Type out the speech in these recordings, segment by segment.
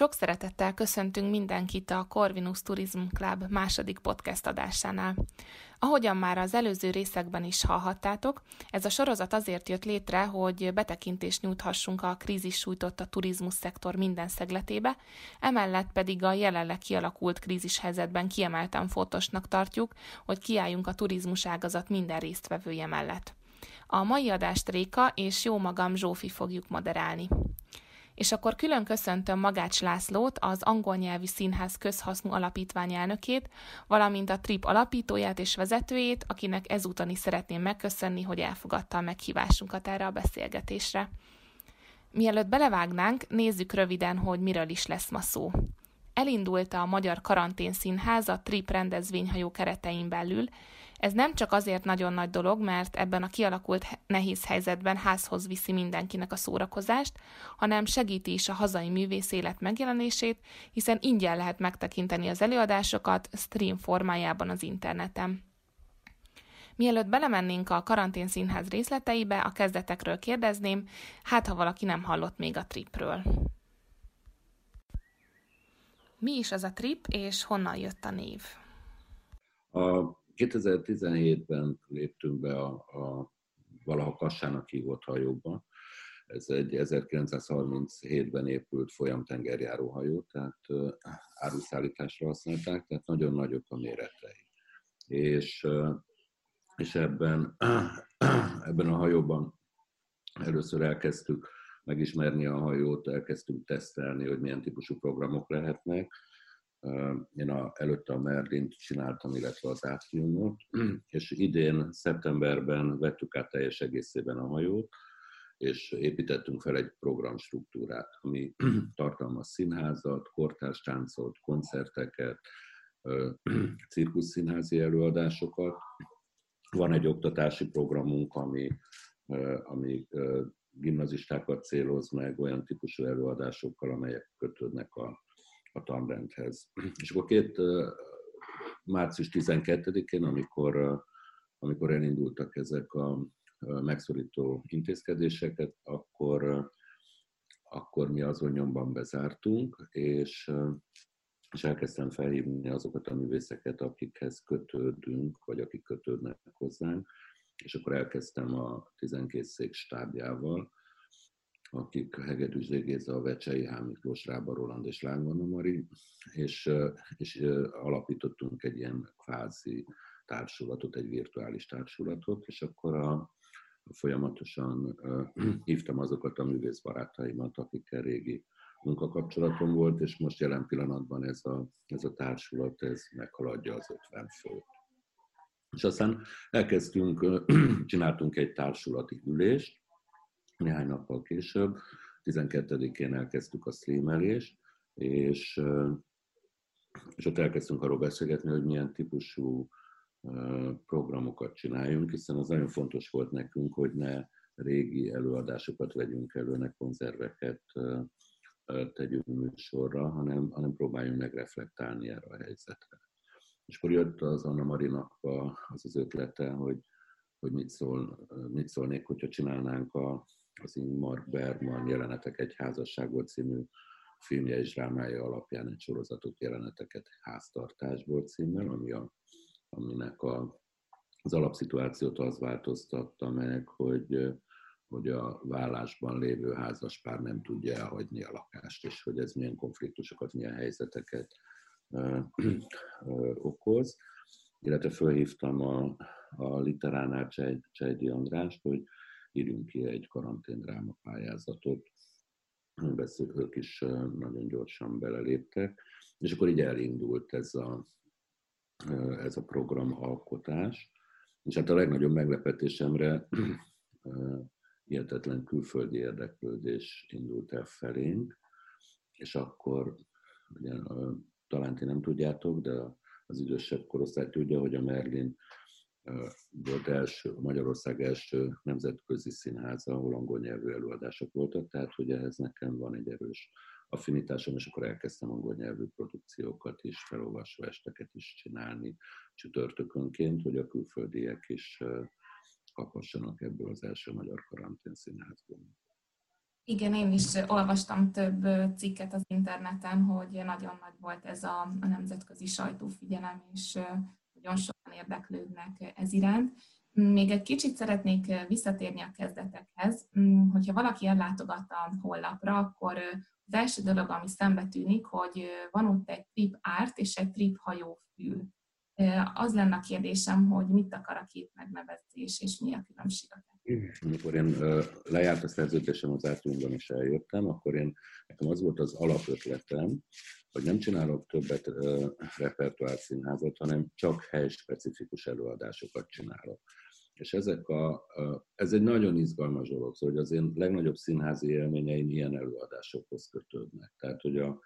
Sok szeretettel köszöntünk mindenkit a Corvinus Tourism Club második podcast adásánál. Ahogyan már az előző részekben is hallhattátok, ez a sorozat azért jött létre, hogy betekintést nyújthassunk a krízis sújtotta turizmus szektor minden szegletébe, emellett pedig a jelenleg kialakult krízis helyzetben kiemelten fontosnak tartjuk, hogy kiálljunk a turizmus ágazat minden résztvevője mellett. A mai adást Réka és jó magam Zsófi fogjuk moderálni. És akkor külön köszöntöm Magács Lászlót, az angol nyelvű színház közhasznú alapítvány elnökét, valamint a TRIP alapítóját és vezetőjét, akinek ezúton is szeretném megköszönni, hogy elfogadta a meghívásunkat erre a beszélgetésre. Mielőtt belevágnánk, nézzük röviden, hogy miről is lesz ma szó. Elindult a Magyar Karantén Színház a TRIP rendezvényhajó keretein belül, ez nem csak azért nagyon nagy dolog, mert ebben a kialakult nehéz helyzetben házhoz viszi mindenkinek a szórakozást, hanem segíti is a hazai művész élet megjelenését, hiszen ingyen lehet megtekinteni az előadásokat stream formájában az interneten. Mielőtt belemennénk a karantén színház részleteibe, a kezdetekről kérdezném, hát ha valaki nem hallott még a tripről. Mi is az a trip, és honnan jött a név? A 2017-ben léptünk be a, a valaha Kassának hívott hajóba. Ez egy 1937-ben épült folyamtengerjáró hajó, tehát áruszállításra használták, tehát nagyon nagyok a méretei. És, és ebben, ebben a hajóban először elkezdtük megismerni a hajót, elkezdtünk tesztelni, hogy milyen típusú programok lehetnek, én a, előtte a Merlint csináltam, illetve az Átriumot, és idén, szeptemberben vettük át teljes egészében a hajót, és építettünk fel egy programstruktúrát, ami tartalmaz színházat, kortárs táncot, koncerteket, cirkusszínházi előadásokat. Van egy oktatási programunk, ami, ami gimnazistákat céloz meg olyan típusú előadásokkal, amelyek kötődnek a a tanrendhez. És akkor két március 12-én, amikor, amikor elindultak ezek a megszorító intézkedéseket, akkor, akkor mi azon nyomban bezártunk, és, és elkezdtem felhívni azokat a művészeket, akikhez kötődünk, vagy akik kötődnek hozzánk, és akkor elkezdtem a 12 szék stábjával, akik Hegedűs Géza, a Vecsei H. Miklós, Rába Roland és Lángvana Mari, és, és alapítottunk egy ilyen kvázi társulatot, egy virtuális társulatot, és akkor a, folyamatosan hívtam azokat a művész barátaimat, akikkel régi munkakapcsolatom volt, és most jelen pillanatban ez a, ez a társulat ez meghaladja az 50 főt. És aztán elkezdtünk, csináltunk egy társulati ülést, néhány nappal később, 12-én elkezdtük a streamelést, és, és ott elkezdtünk arról beszélgetni, hogy milyen típusú programokat csináljunk, hiszen az nagyon fontos volt nekünk, hogy ne régi előadásokat vegyünk elő, ne konzerveket tegyünk műsorra, hanem, hanem próbáljunk meg reflektálni erre a helyzetre. És akkor jött az Anna Marinak az az ötlete, hogy, hogy mit, szól, mit szólnék, hogyha csinálnánk a, az Ingmar Bergman Jelenetek egy házasságból című filmje és drámája alapján egy sorozatot jeleneteket háztartásból címmel, ami a, aminek a, az alapszituációt az változtatta meg, hogy, hogy a vállásban lévő házaspár nem tudja elhagyni a lakást, és hogy ez milyen konfliktusokat, milyen helyzeteket ö, ö, okoz. Illetve fölhívtam a, a literánál Csejdi Andrást, hogy írjunk ki egy karanténdráma pályázatot, ők is nagyon gyorsan beleléptek, és akkor így elindult ez a, ez a program alkotás. És hát a legnagyobb meglepetésemre hihetetlen külföldi érdeklődés indult el felénk, és akkor ugye, talán ti nem tudjátok, de az idősebb korosztály tudja, hogy a Merlin volt első, Magyarország első nemzetközi színháza, ahol angol nyelvű előadások voltak, tehát hogy ehhez nekem van egy erős affinitásom, és akkor elkezdtem angol nyelvű produkciókat is, felolvasó esteket is csinálni csütörtökönként, hogy a külföldiek is kaphassanak ebből az első magyar karantén színházból. Igen, én is olvastam több cikket az interneten, hogy nagyon nagy volt ez a, a nemzetközi sajtófigyelem, és nagyon sokan érdeklődnek ez iránt. Még egy kicsit szeretnék visszatérni a kezdetekhez. Mm, hogyha valaki ellátogat a honlapra, akkor az első dolog, ami szembe tűnik, hogy van ott egy trip árt és egy trip hajófül. Az lenne a kérdésem, hogy mit akar a két megnevezés, és mi a különbség a amikor én lejárt a szerződésem az átjúmban és eljöttem, akkor én, nekem az volt az alapötletem, hogy nem csinálok többet repertoár színházat, hanem csak helyspecifikus előadásokat csinálok. És ezek a, ez egy nagyon izgalmas dolog, szóval, hogy az én legnagyobb színházi élményeim ilyen előadásokhoz kötődnek. Tehát, hogy a,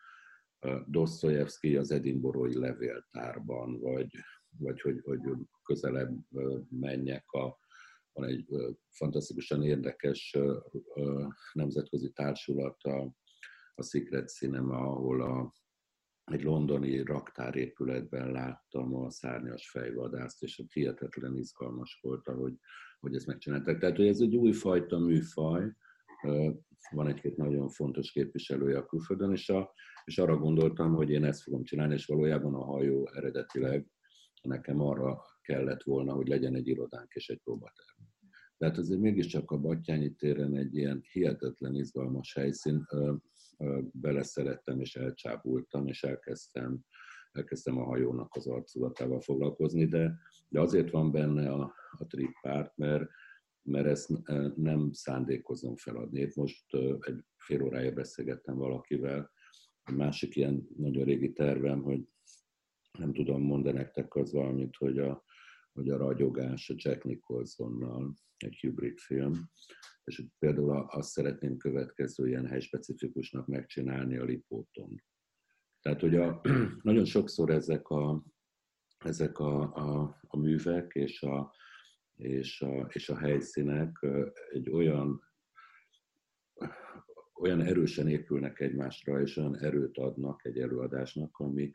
Dostoyevsky az Edinborói levéltárban, vagy, vagy hogy, hogy közelebb menjek a, van egy fantasztikusan érdekes nemzetközi társulat, a, a Secret Cinema, ahol a, egy londoni raktárépületben láttam a szárnyas fejvadászt, és hihetetlen izgalmas volt, ahogy, hogy ezt megcsinálták. Tehát, hogy ez egy újfajta műfaj, van egy-két nagyon fontos képviselője a külföldön, és, a, és arra gondoltam, hogy én ezt fogom csinálni, és valójában a hajó eredetileg nekem arra kellett volna, hogy legyen egy irodánk és egy próbaterm. Tehát azért mégiscsak a Battyányi téren egy ilyen hihetetlen izgalmas helyszín, beleszerettem és elcsábultam, és elkezdtem, elkezdtem a hajónak az arculatával foglalkozni, de, de azért van benne a, a trippárt, mert, mert ezt nem szándékozom feladni. Én most egy fél órája beszélgettem valakivel, egy másik ilyen nagyon régi tervem, hogy nem tudom mondani nektek az valamit, hogy a, hogy a ragyogás a Jack Nicholsonnal, egy hibrid film, és például azt szeretném következő ilyen helyspecifikusnak megcsinálni a Lipóton. Tehát, hogy a, nagyon sokszor ezek a, ezek a, a, a művek és a, és, a, és a helyszínek egy olyan, olyan erősen épülnek egymásra, és olyan erőt adnak egy előadásnak, ami,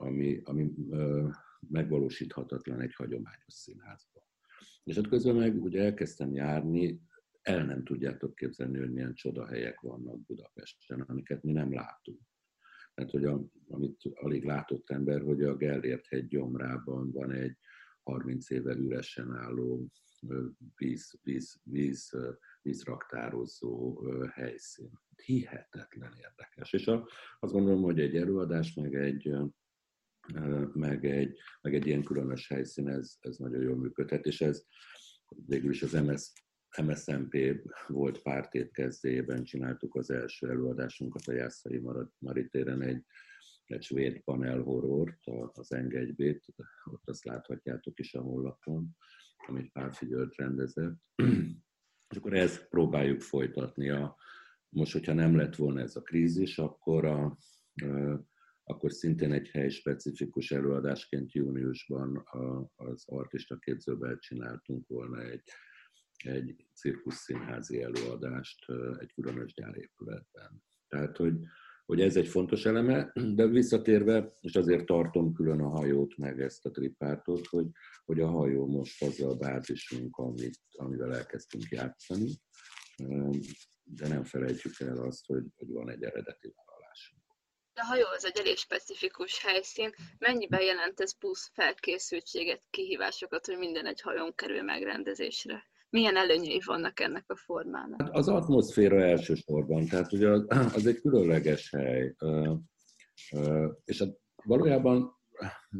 ami, ami megvalósíthatatlan egy hagyományos színházban. És ott közben meg ugye elkezdtem járni, el nem tudjátok képzelni, hogy milyen csodahelyek vannak Budapesten, amiket mi nem látunk. Tehát, hogy a, amit alig látott ember, hogy a Gellért hegy gyomrában van egy 30 éve üresen álló víz, víz, víz, vízraktározó helyszín. Hihetetlen érdekes. És a, azt gondolom, hogy egy előadás, meg egy, meg egy, meg egy ilyen különös helyszín, ez, ez nagyon jól működhet, és ez végül is az MS, MSZMP volt pártét kezdében csináltuk az első előadásunkat a Jászai Maritéren egy, egy svéd panel horrort, az Engedjbét, ott azt láthatjátok is a honlapon, amit Pál Figyölt rendezett. És akkor ezt próbáljuk folytatni. A, most, hogyha nem lett volna ez a krízis, akkor a, akkor szintén egy hely specifikus előadásként júniusban az artista képzőben csináltunk volna egy, egy cirkusszínházi előadást egy különös gyárépületben. Tehát, hogy, hogy ez egy fontos eleme, de visszatérve, és azért tartom külön a hajót, meg ezt a tripártot, hogy, hogy a hajó most az a bázisunk, amit, amivel elkezdtünk játszani, de nem felejtjük el azt, hogy, hogy van egy eredeti a hajó az egy elég specifikus helyszín. Mennyiben jelent ez plusz felkészültséget, kihívásokat, hogy minden egy hajón kerül megrendezésre? Milyen előnyei vannak ennek a formának? Hát az atmoszféra elsősorban, tehát ugye az, az egy különleges hely. És valójában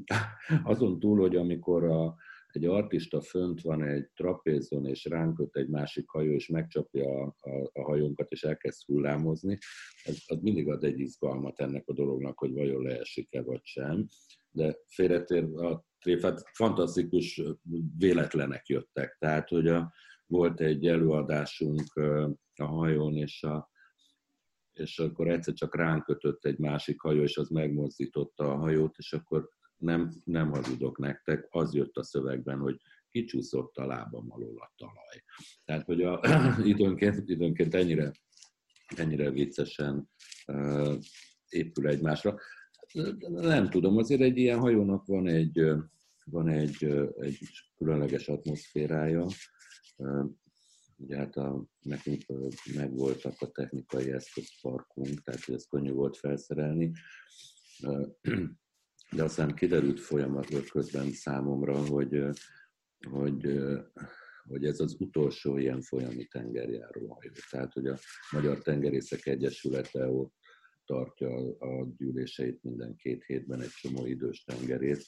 azon túl, hogy amikor a, egy artista fönt van egy trapézon, és ránk öt egy másik hajó, és megcsapja a, a, a hajónkat, és elkezd hullámozni, ez, az mindig ad egy izgalmat ennek a dolognak, hogy vajon leesik-e vagy sem. De félretér a tréfát, fantasztikus véletlenek jöttek. Tehát, hogy a, volt egy előadásunk a hajón, és a, és akkor egyszer csak ránk kötött egy másik hajó, és az megmozdította a hajót, és akkor nem, nem hazudok nektek, az jött a szövegben, hogy kicsúszott a lábam alól a talaj. Tehát, hogy a, időnként, időnként ennyire, ennyire viccesen uh, épül egymásra. Nem tudom, azért egy ilyen hajónak van egy, van egy, egy különleges atmoszférája. ugye hát a, nekünk megvoltak a technikai eszközparkunk, tehát ez könnyű volt felszerelni, de aztán kiderült folyamatban közben számomra, hogy, hogy, hogy ez az utolsó ilyen folyami tengerjáró hajó. Tehát, hogy a Magyar Tengerészek Egyesülete ott tartja a gyűléseit minden két hétben egy csomó idős tengerét,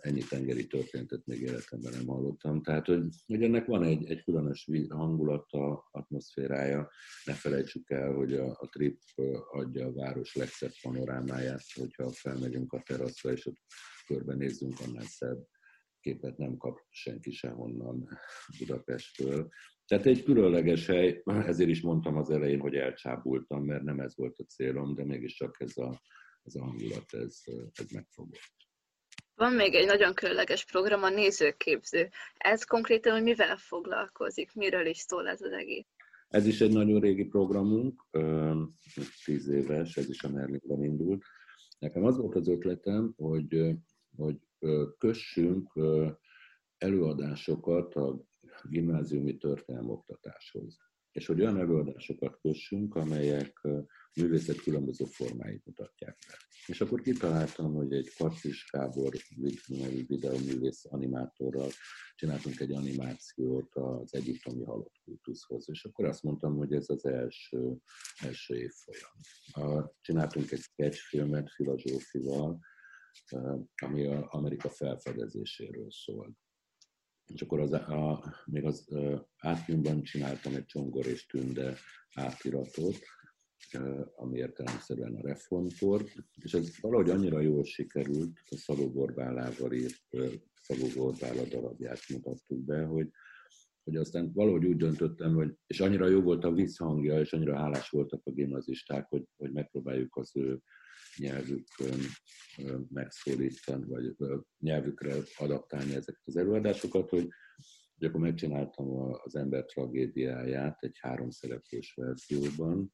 ennyi tengeri történetet még életemben nem hallottam. Tehát, hogy, hogy ennek van egy, egy különös hangulata, atmoszférája. Ne felejtsük el, hogy a, a trip adja a város legszebb panorámáját, hogyha felmegyünk a teraszra, és ott körbenézzünk, annál szebb képet nem kap senki sehonnan Budapestről. Tehát egy különleges hely, ezért is mondtam az elején, hogy elcsábultam, mert nem ez volt a célom, de mégiscsak ez a, ez a hangulat, ez, ez megfogott. Van még egy nagyon különleges program, a nézőképző. Ez konkrétan, hogy mivel foglalkozik, miről is szól ez az egész? Ez is egy nagyon régi programunk, tíz éves, ez is a Merlinben indult. Nekem az volt az ötletem, hogy, hogy kössünk előadásokat a gimnáziumi oktatáshoz. És hogy olyan előadásokat kössünk, amelyek művészet különböző formáit mutatják be. És akkor kitaláltam, hogy egy Karcis Kábor nevű videóművész animátorral csináltunk egy animációt az egyiptomi halott kultuszhoz, és akkor azt mondtam, hogy ez az első, első évfolyam. Csináltunk egy sketchfilmet Fila Zsófival, ami az Amerika felfedezéséről szól. És akkor az, a, még az átjönben csináltam egy Csongor és Tünde átiratot, ami értelemszerűen a reformkor, és ez valahogy annyira jól sikerült, a Szabó Borbálával írt, Szabó Borbál darabját mutattuk be, hogy, hogy aztán valahogy úgy döntöttem, hogy, és annyira jó volt a visszhangja, és annyira hálás voltak a gimnazisták, hogy, hogy megpróbáljuk az ő nyelvükön megszólítani, vagy nyelvükre adaptálni ezeket az előadásokat, hogy, hogy akkor megcsináltam az ember tragédiáját egy háromszereplős verzióban,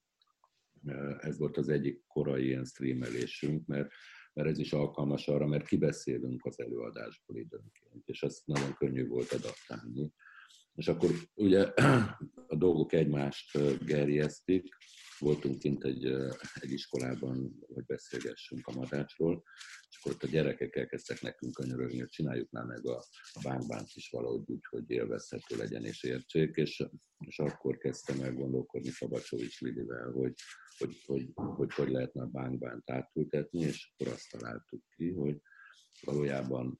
ez volt az egyik korai ilyen streamelésünk, mert, mert ez is alkalmas arra, mert kibeszélünk az előadásból időnként, és ezt nagyon könnyű volt adaptálni. És akkor ugye a dolgok egymást gerjesztik, voltunk kint egy, egy iskolában, hogy beszélgessünk a madácsról, és akkor ott a gyerekek elkezdtek nekünk könyörögni, hogy csináljuk már meg a, a bánkbánt is valahogy úgy, hogy élvezhető legyen és értsék, és, és akkor kezdtem el gondolkodni Szabadsovics Lidivel, hogy hogy hogy, hogy, hogy lehetne a bánkbánt átültetni, és akkor azt találtuk ki, hogy valójában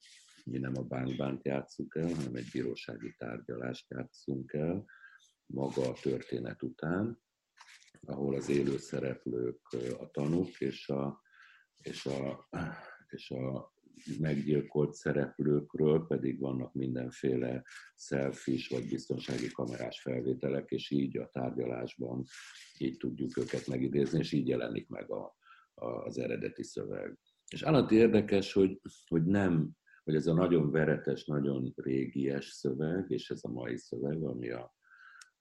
mi nem a bánkbánt játszunk el, hanem egy bírósági tárgyalást játszunk el maga a történet után, ahol az élő szereplők a tanúk, és a, és a, és a meggyilkolt szereplőkről pedig vannak mindenféle selfies vagy biztonsági kamerás felvételek, és így a tárgyalásban így tudjuk őket megidézni, és így jelenik meg a, a, az eredeti szöveg. És állati érdekes, hogy, hogy nem, hogy ez a nagyon veretes, nagyon régies szöveg, és ez a mai szöveg, ami a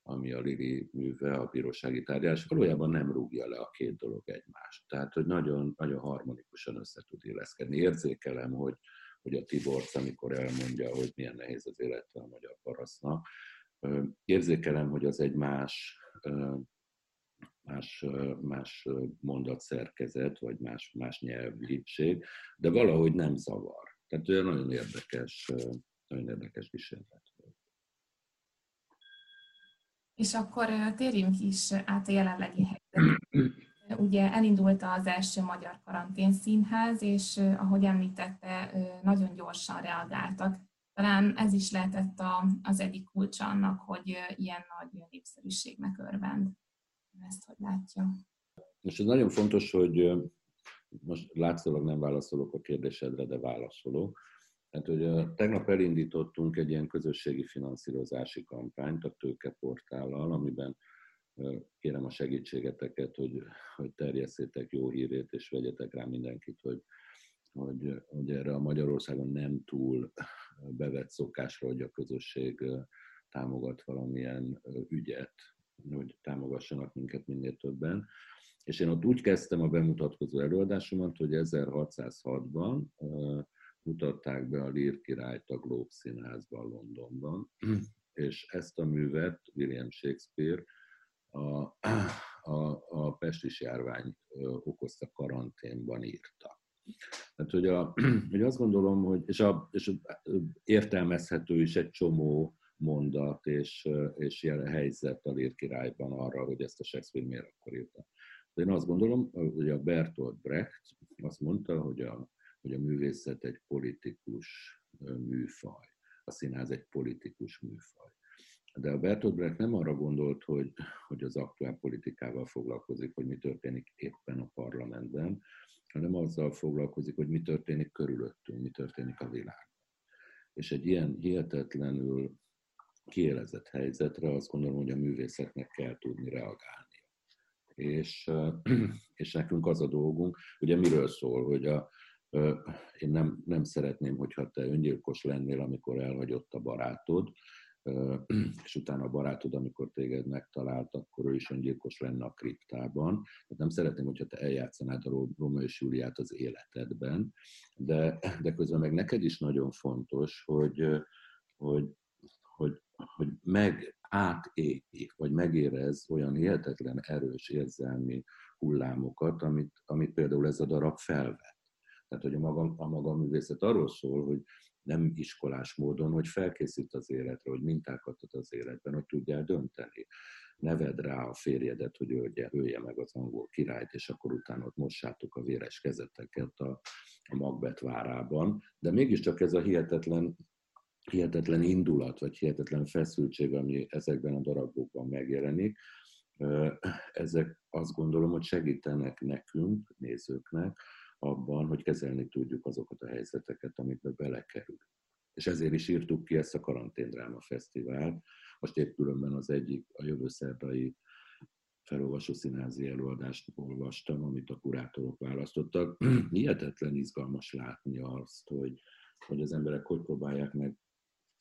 ami a Lili műve, a bírósági tárgyalás, valójában nem rúgja le a két dolog egymást. Tehát, hogy nagyon, nagyon harmonikusan össze tud illeszkedni. Érzékelem, hogy, hogy a Tiborc, amikor elmondja, hogy milyen nehéz az élete a magyar parasztnak, érzékelem, hogy az egy más, más, más mondatszerkezet, vagy más, más nyelvliség, de valahogy nem zavar. Tehát olyan nagyon érdekes, nagyon érdekes kísérlet. És akkor térjünk is át a jelenlegi helyzetre. Ugye elindult az első magyar karantén színház, és ahogy említette, nagyon gyorsan reagáltak. Talán ez is lehetett a, az egyik kulcsa annak, hogy ilyen nagy népszerűségnek örvend. Ezt hogy látja? Most ez nagyon fontos, hogy most látszólag nem válaszolok a kérdésedre, de válaszolok. Hát, hogy tegnap elindítottunk egy ilyen közösségi finanszírozási kampányt a tőkeportállal, amiben kérem a segítségeteket, hogy, hogy terjesszétek jó hírét, és vegyetek rá mindenkit, hogy, hogy, hogy erre a Magyarországon nem túl bevett szokásra, hogy a közösség támogat valamilyen ügyet, hogy támogassanak minket minél többen. És én ott úgy kezdtem a bemutatkozó előadásomat, hogy 1606-ban mutatták be a Lír királyt a Globe Színházban Londonban, és ezt a művet William Shakespeare a, a, a pestis járvány okozta karanténban írta. Tehát, hogy, a, hogy azt gondolom, hogy, és, a, és értelmezhető is egy csomó mondat és, és ilyen helyzet a Lír királyban arra, hogy ezt a Shakespeare miért akkor írta. Én azt gondolom, hogy a Bertolt Brecht azt mondta, hogy a, hogy a művészet egy politikus műfaj, a színház egy politikus műfaj. De a Bertolt Brecht nem arra gondolt, hogy, hogy az aktuál politikával foglalkozik, hogy mi történik éppen a parlamentben, hanem azzal foglalkozik, hogy mi történik körülöttünk, mi történik a világban. És egy ilyen hihetetlenül kielezett helyzetre azt gondolom, hogy a művészetnek kell tudni reagálni. És, és nekünk az a dolgunk, ugye miről szól, hogy a, én nem, nem szeretném, hogyha te öngyilkos lennél, amikor elhagyott a barátod, és utána a barátod, amikor téged megtalált, akkor ő is öngyilkos lenne a kriptában. Tehát nem szeretném, hogyha te eljátszanád a Róma és Júliát az életedben, de, de közben meg neked is nagyon fontos, hogy, hogy, hogy, hogy meg átélj, vagy megérez olyan hihetetlen erős érzelmi hullámokat, amit, amit például ez a darab felvet. Tehát, hogy a maga, a maga művészet arról szól, hogy nem iskolás módon, hogy felkészít az életre, hogy mintákat ad az életben, hogy tudjál dönteni. Neved rá a férjedet, hogy ölje, ölje meg az angol királyt, és akkor utána ott mossátok a véres kezeteket a, a Magbet várában. De mégiscsak ez a hihetetlen hihetetlen indulat, vagy hihetetlen feszültség, ami ezekben a darabokban megjelenik, ezek azt gondolom, hogy segítenek nekünk, nézőknek, abban, hogy kezelni tudjuk azokat a helyzeteket, amikbe belekerül. És ezért is írtuk ki ezt a Karanténdráma Fesztivált. Most épp különben az egyik, a jövő szerdai felolvasó színházi előadást olvastam, amit a kurátorok választottak. Hihetetlen izgalmas látni azt, hogy, hogy az emberek hogy próbálják meg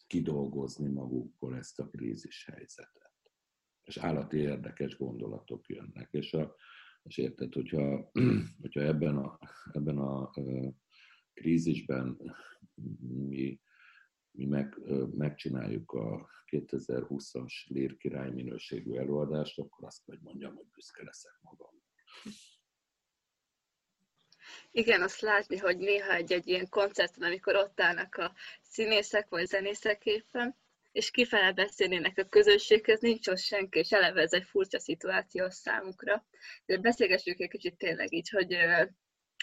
kidolgozni magukból ezt a krízis helyzetet. És állati érdekes gondolatok jönnek. És a, és érted, hogyha, hogyha ebben a, ebben a krízisben mi, mi meg, megcsináljuk a 2020-as Lír király minőségű előadást, akkor azt vagy mondjam, hogy büszke leszek magam. Igen, azt látni, hogy néha egy-egy ilyen koncerten, amikor ott állnak a színészek vagy zenészek éppen, és kifele beszélnének a közösséghez, nincs ott senki, és eleve ez egy furcsa szituáció számukra. De beszélgessük egy kicsit tényleg így, hogy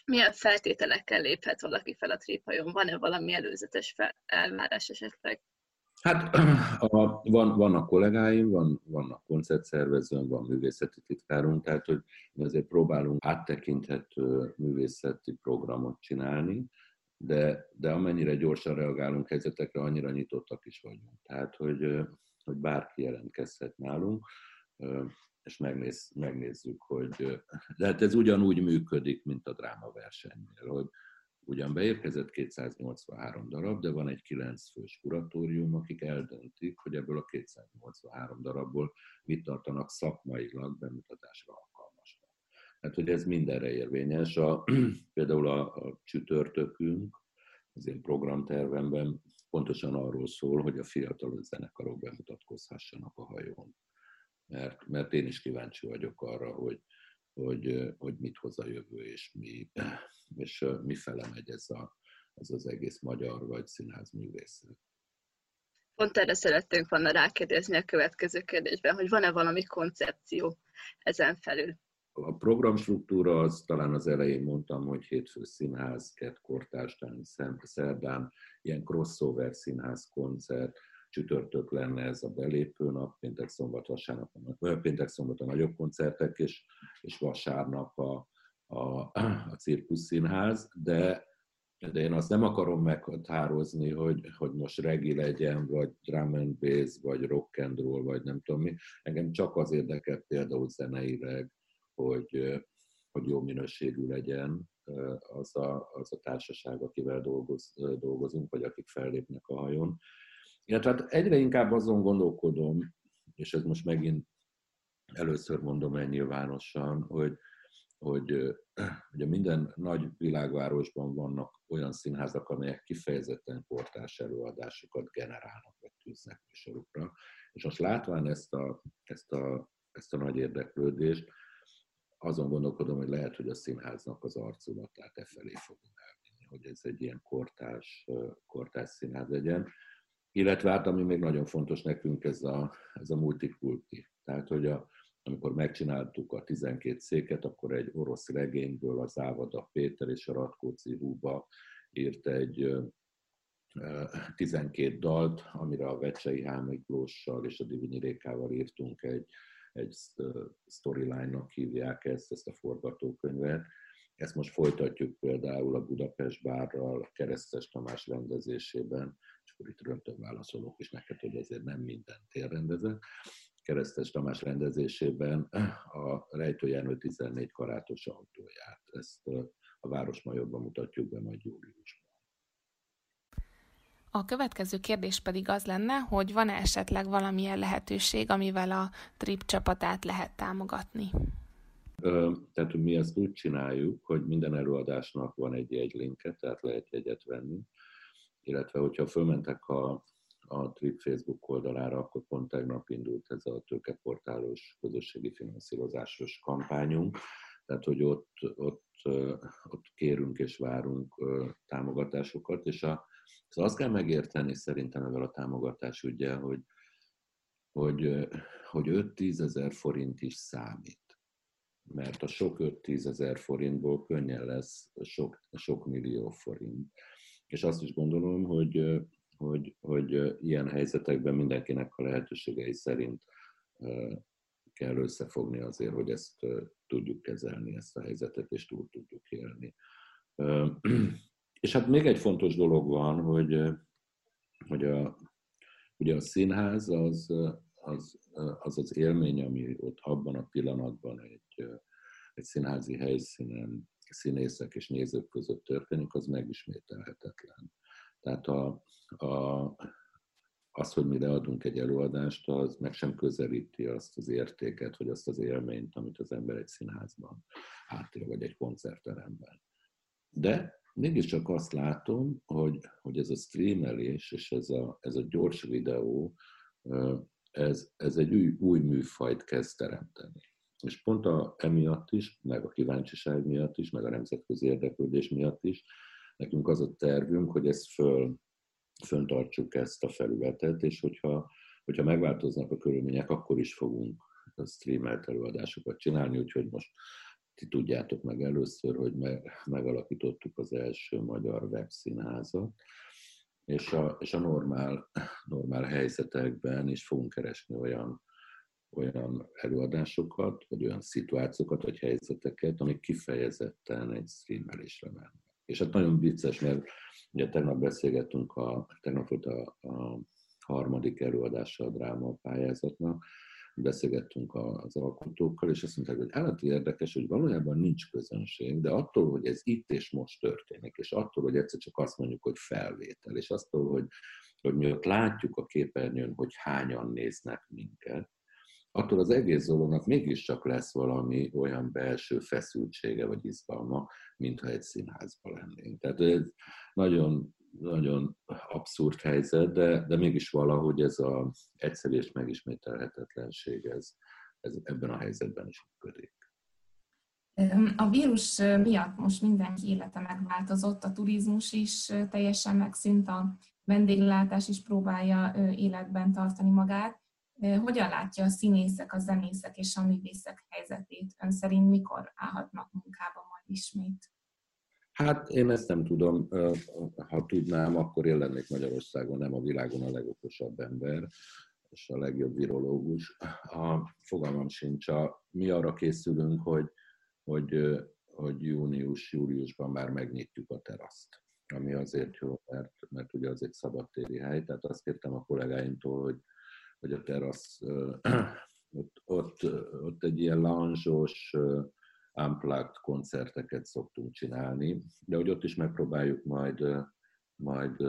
milyen feltételekkel léphet valaki fel a tréphajón? Van-e valami előzetes elvárás esetleg? Hát a, van, vannak kollégáim, van, vannak koncertszervezőnk, van művészeti titkárunk, tehát hogy mi azért próbálunk áttekinthető művészeti programot csinálni, de, de amennyire gyorsan reagálunk helyzetekre, annyira nyitottak is vagyunk. Tehát, hogy, hogy bárki jelentkezhet nálunk, és megnéz, megnézzük, hogy... De hát ez ugyanúgy működik, mint a drámaversenynél, hogy ugyan beérkezett 283 darab, de van egy 9 fős kuratórium, akik eldöntik, hogy ebből a 283 darabból mit tartanak szakmailag bemutatásra alkalmasnak. Hát, hogy ez mindenre érvényes. A, például a, a csütörtökünk, az én programtervemben pontosan arról szól, hogy a fiatal zenekarok bemutatkozhassanak a hajón. Mert, mert én is kíváncsi vagyok arra, hogy, hogy, hogy mit hoz a jövő, és mi, és mi fele megy ez, a, ez az egész magyar vagy színház művészet. Pont erre szerettünk volna rákérdezni a következő kérdésben, hogy van-e valami koncepció ezen felül? A programstruktúra az talán az elején mondtam, hogy hétfő színház, kett kortárstán, szerdán, ilyen crossover színház koncert, csütörtök lenne ez a belépő nap, péntek, szombat, vasárnap, vagy péntek, szombat a nagyobb koncertek, és, és vasárnap a, a, a cirkuszszínház, de, de én azt nem akarom meghatározni, hogy, hogy most regi legyen, vagy drum and bass, vagy rock and roll, vagy nem tudom mi. Engem csak az érdekel például zeneileg, hogy, hogy jó minőségű legyen az a, az a társaság, akivel dolgoz, dolgozunk, vagy akik fellépnek a hajón. Illetve hát egyre inkább azon gondolkodom, és ez most megint először mondom el nyilvánosan, hogy, hogy ugye minden nagy világvárosban vannak olyan színházak, amelyek kifejezetten kortárs előadásokat generálnak, vagy Disney műsorukra. És most látván ezt a, ezt a, ezt a nagy érdeklődést, azon gondolkodom, hogy lehet, hogy a színháznak az arculatát e felé fogom elvinni, hogy ez egy ilyen kortás, kortás színház legyen. Illetve hát, ami még nagyon fontos nekünk, ez a, ez a multikulti. Tehát, hogy a, amikor megcsináltuk a 12 széket, akkor egy orosz regényből az Ávada Péter és a Ratkóci Húba írt egy 12 dalt, amire a Vecsei Hámiklóssal és a Divinyi Rékával írtunk egy, egy storyline-nak hívják ezt, ezt a forgatókönyvet. Ezt most folytatjuk például a Budapest bárral, a Keresztes Tamás rendezésében, és akkor itt rögtön válaszolok is neked, hogy azért nem minden térrendezett. Keresztes Tamás rendezésében a Rejtőjárnő 14 karátos autóját. Ezt a Városmajorban mutatjuk be majd júliusban. A következő kérdés pedig az lenne, hogy van-e esetleg valamilyen lehetőség, amivel a TRIP csapatát lehet támogatni? Tehát mi ezt úgy csináljuk, hogy minden előadásnak van egy jegylinke, tehát lehet jegyet venni, illetve hogyha fölmentek a, a TRIP Facebook oldalára, akkor pont tegnap indult ez a tőkeportálos közösségi finanszírozásos kampányunk, tehát hogy ott, ott, ott kérünk és várunk támogatásokat, és a, Szóval azt kell megérteni szerintem ebben a támogatás ugye, hogy, hogy, hogy 5-10 ezer forint is számít. Mert a sok 5-10 ezer forintból könnyen lesz sok, sok millió forint. És azt is gondolom, hogy, hogy, hogy ilyen helyzetekben mindenkinek a lehetőségei szerint kell összefogni azért, hogy ezt tudjuk kezelni, ezt a helyzetet, és túl tudjuk élni. És hát még egy fontos dolog van, hogy, hogy a, ugye a színház az, az, az az élmény, ami ott abban a pillanatban egy, egy színházi helyszínen színészek és nézők között történik, az megismételhetetlen. Tehát a, a, az, hogy mi leadunk egy előadást, az meg sem közelíti azt az értéket, vagy azt az élményt, amit az ember egy színházban átél, vagy egy koncertteremben. De mégiscsak azt látom, hogy, hogy ez a streamelés és ez a, ez a gyors videó, ez, ez egy új, új műfajt kezd teremteni. És pont a, emiatt is, meg a kíváncsiság miatt is, meg a nemzetközi érdeklődés miatt is, nekünk az a tervünk, hogy ezt föl, föntartsuk ezt a felületet, és hogyha, hogyha megváltoznak a körülmények, akkor is fogunk streamelt előadásokat csinálni, úgyhogy most ti tudjátok meg először, hogy me, megalapítottuk az első magyar webszínházat, és a, és a normál, normál helyzetekben is fogunk keresni olyan, olyan előadásokat, vagy olyan szituációkat, vagy helyzeteket, amik kifejezetten egy streamelésre mennek. És hát nagyon vicces, mert ugye tegnap beszélgettünk, a, tegnap volt a, a harmadik előadása a dráma pályázatnak, beszélgettünk az alkotókkal, és azt mondták, hogy állati érdekes, hogy valójában nincs közönség, de attól, hogy ez itt és most történik, és attól, hogy egyszer csak azt mondjuk, hogy felvétel, és attól, hogy, hogy mi ott látjuk a képernyőn, hogy hányan néznek minket, attól az egész dolognak mégiscsak lesz valami olyan belső feszültsége vagy izgalma, mintha egy színházban lennénk. Tehát ez nagyon nagyon abszurd helyzet, de, de mégis valahogy ez az egyszerű és megismételhetetlenség ez, ez ebben a helyzetben is működik. A vírus miatt most mindenki élete megváltozott, a turizmus is teljesen megszűnt, a vendéglátás is próbálja életben tartani magát. Hogyan látja a színészek, a zenészek és a művészek helyzetét? Ön szerint mikor állhatnak munkába majd ismét? Hát én ezt nem tudom, ha tudnám, akkor én lennék Magyarországon, nem a világon a legokosabb ember, és a legjobb virológus. A fogalmam sincs, a, mi arra készülünk, hogy, hogy, hogy június, júliusban már megnyitjuk a teraszt ami azért jó, mert, mert ugye az egy szabadtéri hely, tehát azt kértem a kollégáimtól, hogy, hogy a terasz, ott, ott, ott egy ilyen lounge unplugged koncerteket szoktunk csinálni, de hogy ott is megpróbáljuk majd, majd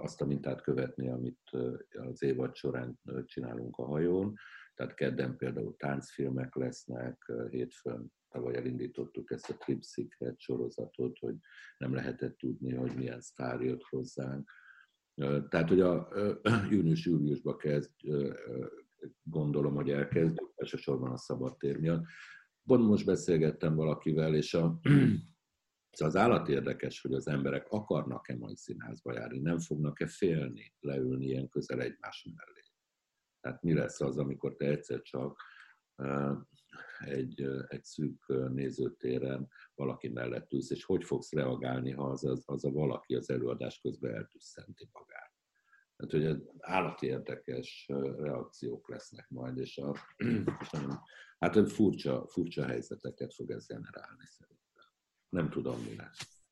azt a mintát követni, amit az évad során csinálunk a hajón. Tehát kedden például táncfilmek lesznek, hétfőn tavaly elindítottuk ezt a Trip Secret sorozatot, hogy nem lehetett tudni, hogy milyen sztár jött hozzánk. Tehát, hogy a június-júliusban kezd, gondolom, hogy elkezdjük, elsősorban a szabadtér miatt. Pont most beszélgettem valakivel, és a, az állat érdekes, hogy az emberek akarnak-e majd színházba járni, nem fognak-e félni leülni ilyen közel egymás mellé. Tehát mi lesz az, amikor te egyszer csak egy, egy szűk nézőtéren valaki mellett ülsz, és hogy fogsz reagálni, ha az, az, az a valaki az előadás közben eltüsszenti magát. Tehát, hogy ez állati érdekes reakciók lesznek majd, és, a, és nagyon, hát furcsa, furcsa helyzeteket fog ez generálni szerintem nem tudom, mi lesz.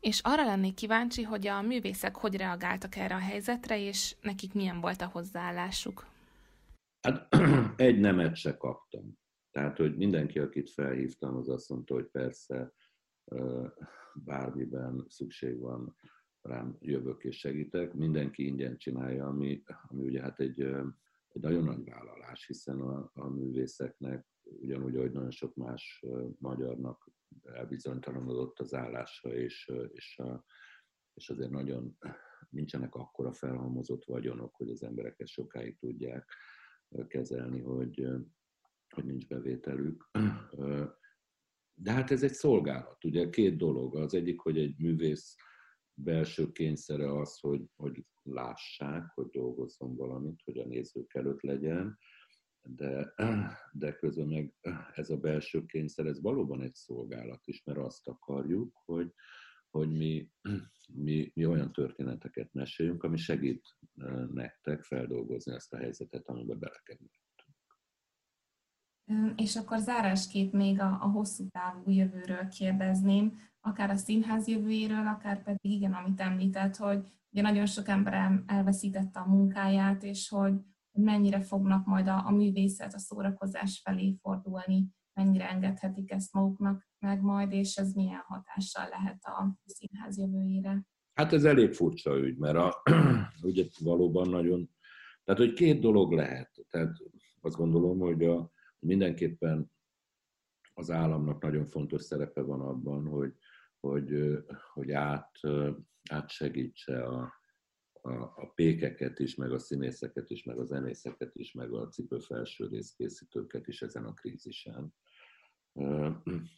És arra lennék kíváncsi, hogy a művészek hogy reagáltak erre a helyzetre, és nekik milyen volt a hozzáállásuk? Hát egy nemet se kaptam. Tehát, hogy mindenki, akit felhívtam, az azt mondta, hogy persze bármiben szükség van rám, jövök és segítek. Mindenki ingyen csinálja, ami, ami ugye hát egy, egy nagyon nagy vállalás, hiszen a, a művészeknek ugyanúgy, ahogy nagyon sok más magyarnak elbizonytalanodott az állása, és, és, a, és azért nagyon nincsenek akkora felhalmozott vagyonok, hogy az emberek ezt sokáig tudják kezelni, hogy, hogy nincs bevételük. De hát ez egy szolgálat, ugye két dolog. Az egyik, hogy egy művész belső kényszere az, hogy, hogy lássák, hogy dolgozzon valamit, hogy a nézők előtt legyen, de, de közben meg ez a belső kényszer, ez valóban egy szolgálat is, mert azt akarjuk, hogy, hogy mi, mi, mi olyan történeteket meséljünk, ami segít nektek feldolgozni ezt a helyzetet, amiben belekerültünk. És akkor zárásképp még a, a hosszú távú jövőről kérdezném, akár a színház jövőjéről, akár pedig igen, amit említett, hogy ugye nagyon sok ember elveszítette a munkáját, és hogy mennyire fognak majd a, a művészet, a szórakozás felé fordulni, mennyire engedhetik ezt maguknak meg majd, és ez milyen hatással lehet a színház jövőjére. Hát ez elég furcsa ügy, mert a, ugye valóban nagyon, tehát hogy két dolog lehet. Tehát azt gondolom, hogy a, mindenképpen az államnak nagyon fontos szerepe van abban, hogy, hogy, hogy át, átsegítse a, a, a pékeket is, meg a színészeket is, meg a zenészeket is, meg a cipőfelső részkészítőket is ezen a krízisen.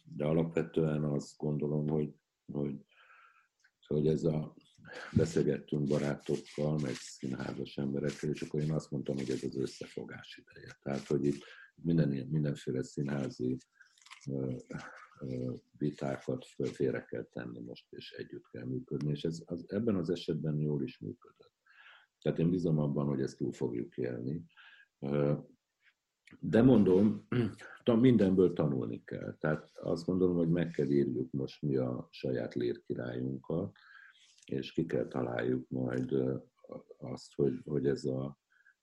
De alapvetően azt gondolom, hogy, hogy, hogy ez a beszélgettünk barátokkal, meg színházas emberekkel, és akkor én azt mondtam, hogy ez az összefogás ideje. Tehát, hogy itt minden, mindenféle színházi vitákat félre kell tenni most, és együtt kell működni, és ez az, ebben az esetben jól is működött. Tehát én bízom abban, hogy ezt túl fogjuk élni. De mondom, mindenből tanulni kell. Tehát azt gondolom, hogy meg kell írjuk most mi a saját lérkirályunkat, és ki kell találjuk majd azt, hogy, hogy ez a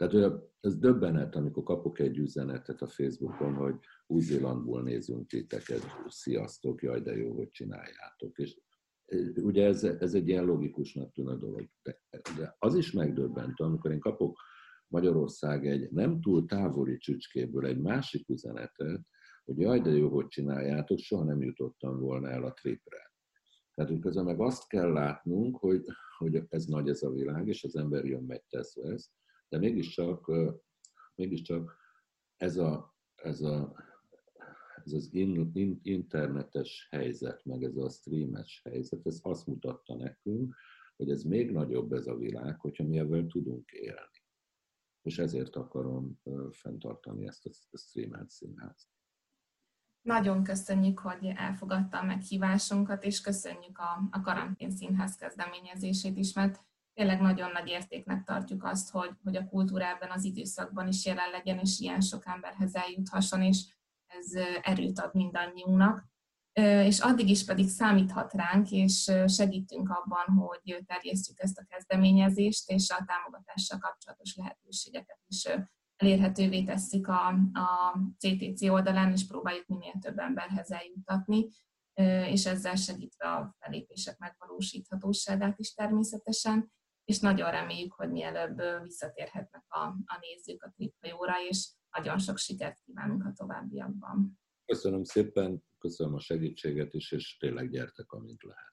tehát ez döbbenet, amikor kapok egy üzenetet a Facebookon, hogy Új-Zélandból nézünk titeket, sziasztok, jaj, de jó, hogy csináljátok. És ugye ez, ez egy ilyen logikusnak tűnő dolog. De, de az is megdöbbentő, amikor én kapok Magyarország egy nem túl távoli csücskéből egy másik üzenetet, hogy jaj, de jó, hogy csináljátok, soha nem jutottam volna el a tripre. Tehát, hogy közben meg azt kell látnunk, hogy, hogy ez nagy ez a világ, és az ember jön, megy, tesz, vesz, de mégiscsak, mégiscsak ez, a, ez, a, ez az in, in, internetes helyzet, meg ez a streames helyzet, ez azt mutatta nekünk, hogy ez még nagyobb ez a világ, hogyha mi ebből tudunk élni. És ezért akarom fenntartani ezt a streamelt színházt. Nagyon köszönjük, hogy elfogadta a meghívásunkat, és köszönjük a, a karantén színház kezdeményezését is, mert tényleg nagyon nagy értéknek tartjuk azt, hogy, hogy a kultúra ebben az időszakban is jelen legyen, és ilyen sok emberhez eljuthasson, és ez erőt ad mindannyiunknak. És addig is pedig számíthat ránk, és segítünk abban, hogy terjesztjük ezt a kezdeményezést, és a támogatással kapcsolatos lehetőségeket is elérhetővé tesszük a, a CTC oldalán, és próbáljuk minél több emberhez eljuttatni, és ezzel segítve a felépések megvalósíthatóságát is természetesen és nagyon reméljük, hogy mielőbb visszatérhetnek a, a nézők a triphajóra, és nagyon sok sikert kívánunk a továbbiakban. Köszönöm szépen, köszönöm a segítséget is, és tényleg gyertek, amint lehet.